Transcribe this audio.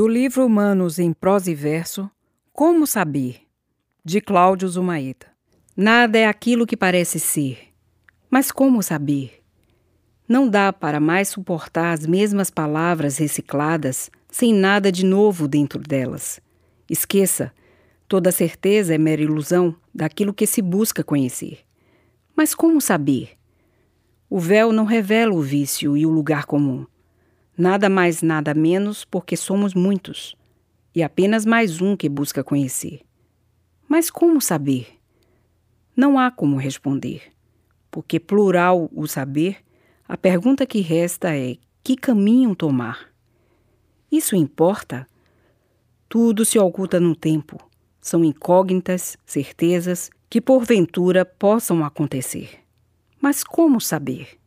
Livro Humanos em Prosa e Verso Como Saber? de Cláudio Zumaeta. Nada é aquilo que parece ser, mas como saber? Não dá para mais suportar as mesmas palavras recicladas sem nada de novo dentro delas. Esqueça, toda certeza é mera ilusão daquilo que se busca conhecer. Mas como saber? O véu não revela o vício e o lugar comum. Nada mais, nada menos, porque somos muitos, e apenas mais um que busca conhecer. Mas como saber? Não há como responder, porque plural o saber, a pergunta que resta é: que caminho tomar? Isso importa? Tudo se oculta no tempo. São incógnitas, certezas que porventura possam acontecer. Mas como saber?